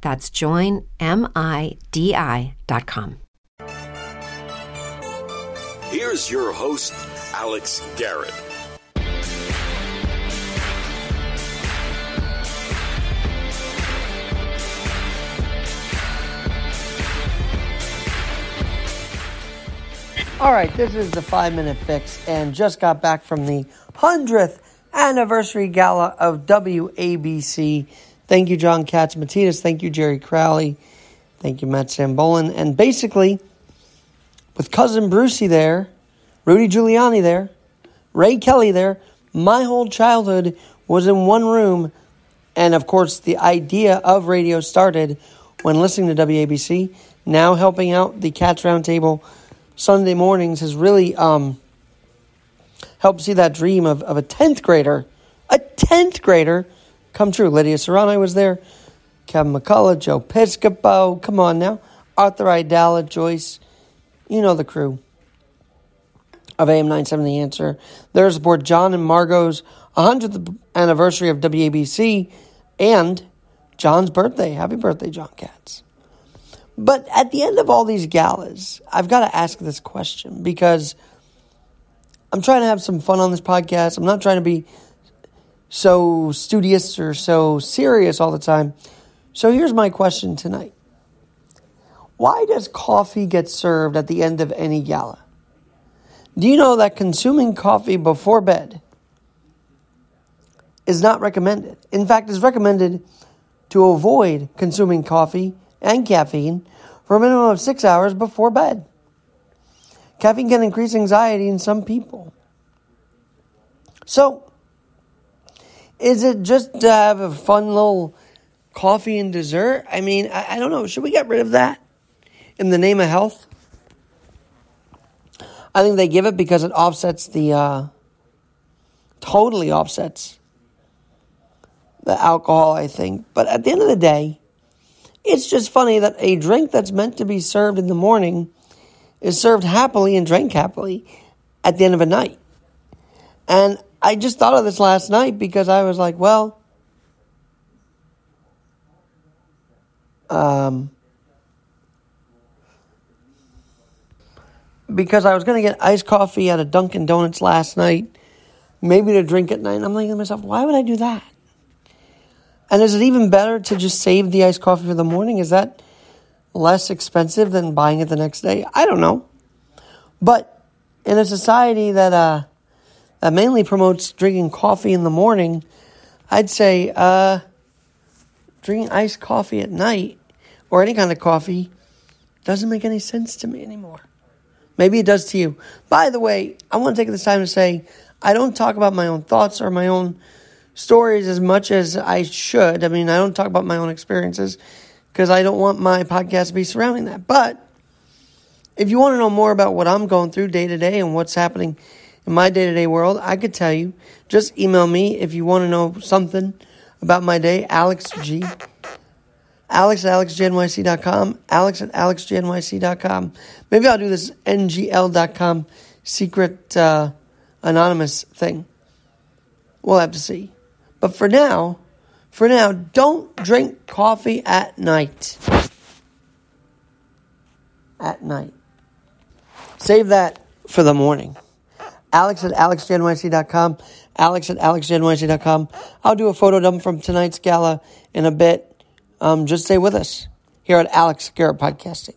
That's joinmidi.com. Here's your host, Alex Garrett. All right, this is the five minute fix, and just got back from the 100th anniversary gala of WABC. Thank you, John Catsimatidis. Thank you, Jerry Crowley. Thank you, Matt Sambolin. And basically, with cousin Brucey there, Rudy Giuliani there, Ray Kelly there, my whole childhood was in one room. And of course, the idea of radio started when listening to WABC. Now helping out the Cats Roundtable Sunday mornings has really um, helped see that dream of, of a 10th grader, a 10th grader, come true. Lydia Serrano was there, Kevin McCullough, Joe Piscopo, come on now, Arthur Aidala, Joyce, you know the crew of AM 97 The Answer. There's aboard John and Margot's 100th anniversary of WABC and John's birthday. Happy birthday, John Katz. But at the end of all these galas, I've got to ask this question because I'm trying to have some fun on this podcast. I'm not trying to be so studious or so serious all the time. So here's my question tonight Why does coffee get served at the end of any gala? Do you know that consuming coffee before bed is not recommended? In fact, it's recommended to avoid consuming coffee and caffeine for a minimum of six hours before bed. Caffeine can increase anxiety in some people. So, is it just to have a fun little coffee and dessert? I mean, I, I don't know. Should we get rid of that in the name of health? I think they give it because it offsets the, uh, totally offsets the alcohol, I think. But at the end of the day, it's just funny that a drink that's meant to be served in the morning is served happily and drank happily at the end of a night. And I just thought of this last night because I was like, well, um, because I was going to get iced coffee at a Dunkin' Donuts last night, maybe to drink at night. And I'm thinking to myself, why would I do that? And is it even better to just save the iced coffee for the morning? Is that less expensive than buying it the next day? I don't know. But in a society that uh, that mainly promotes drinking coffee in the morning, I'd say uh, drinking iced coffee at night or any kind of coffee doesn't make any sense to me anymore. Maybe it does to you. By the way, I want to take this time to say I don't talk about my own thoughts or my own stories as much as I should. I mean, I don't talk about my own experiences because I don't want my podcast to be surrounding that. But if you want to know more about what I'm going through day to day and what's happening in my day to day world, I could tell you. Just email me if you want to know something about my day, Alex G. Alex at alexjnyc.com. Alex at alexjnyc.com. Maybe I'll do this ngl.com secret uh, anonymous thing. We'll have to see. But for now, for now, don't drink coffee at night. At night. Save that for the morning. Alex at alexjnyc.com. Alex at alexjnyc.com. I'll do a photo dump from tonight's gala in a bit. Um, just stay with us here at Alex Garrett Podcasting.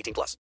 18 plus.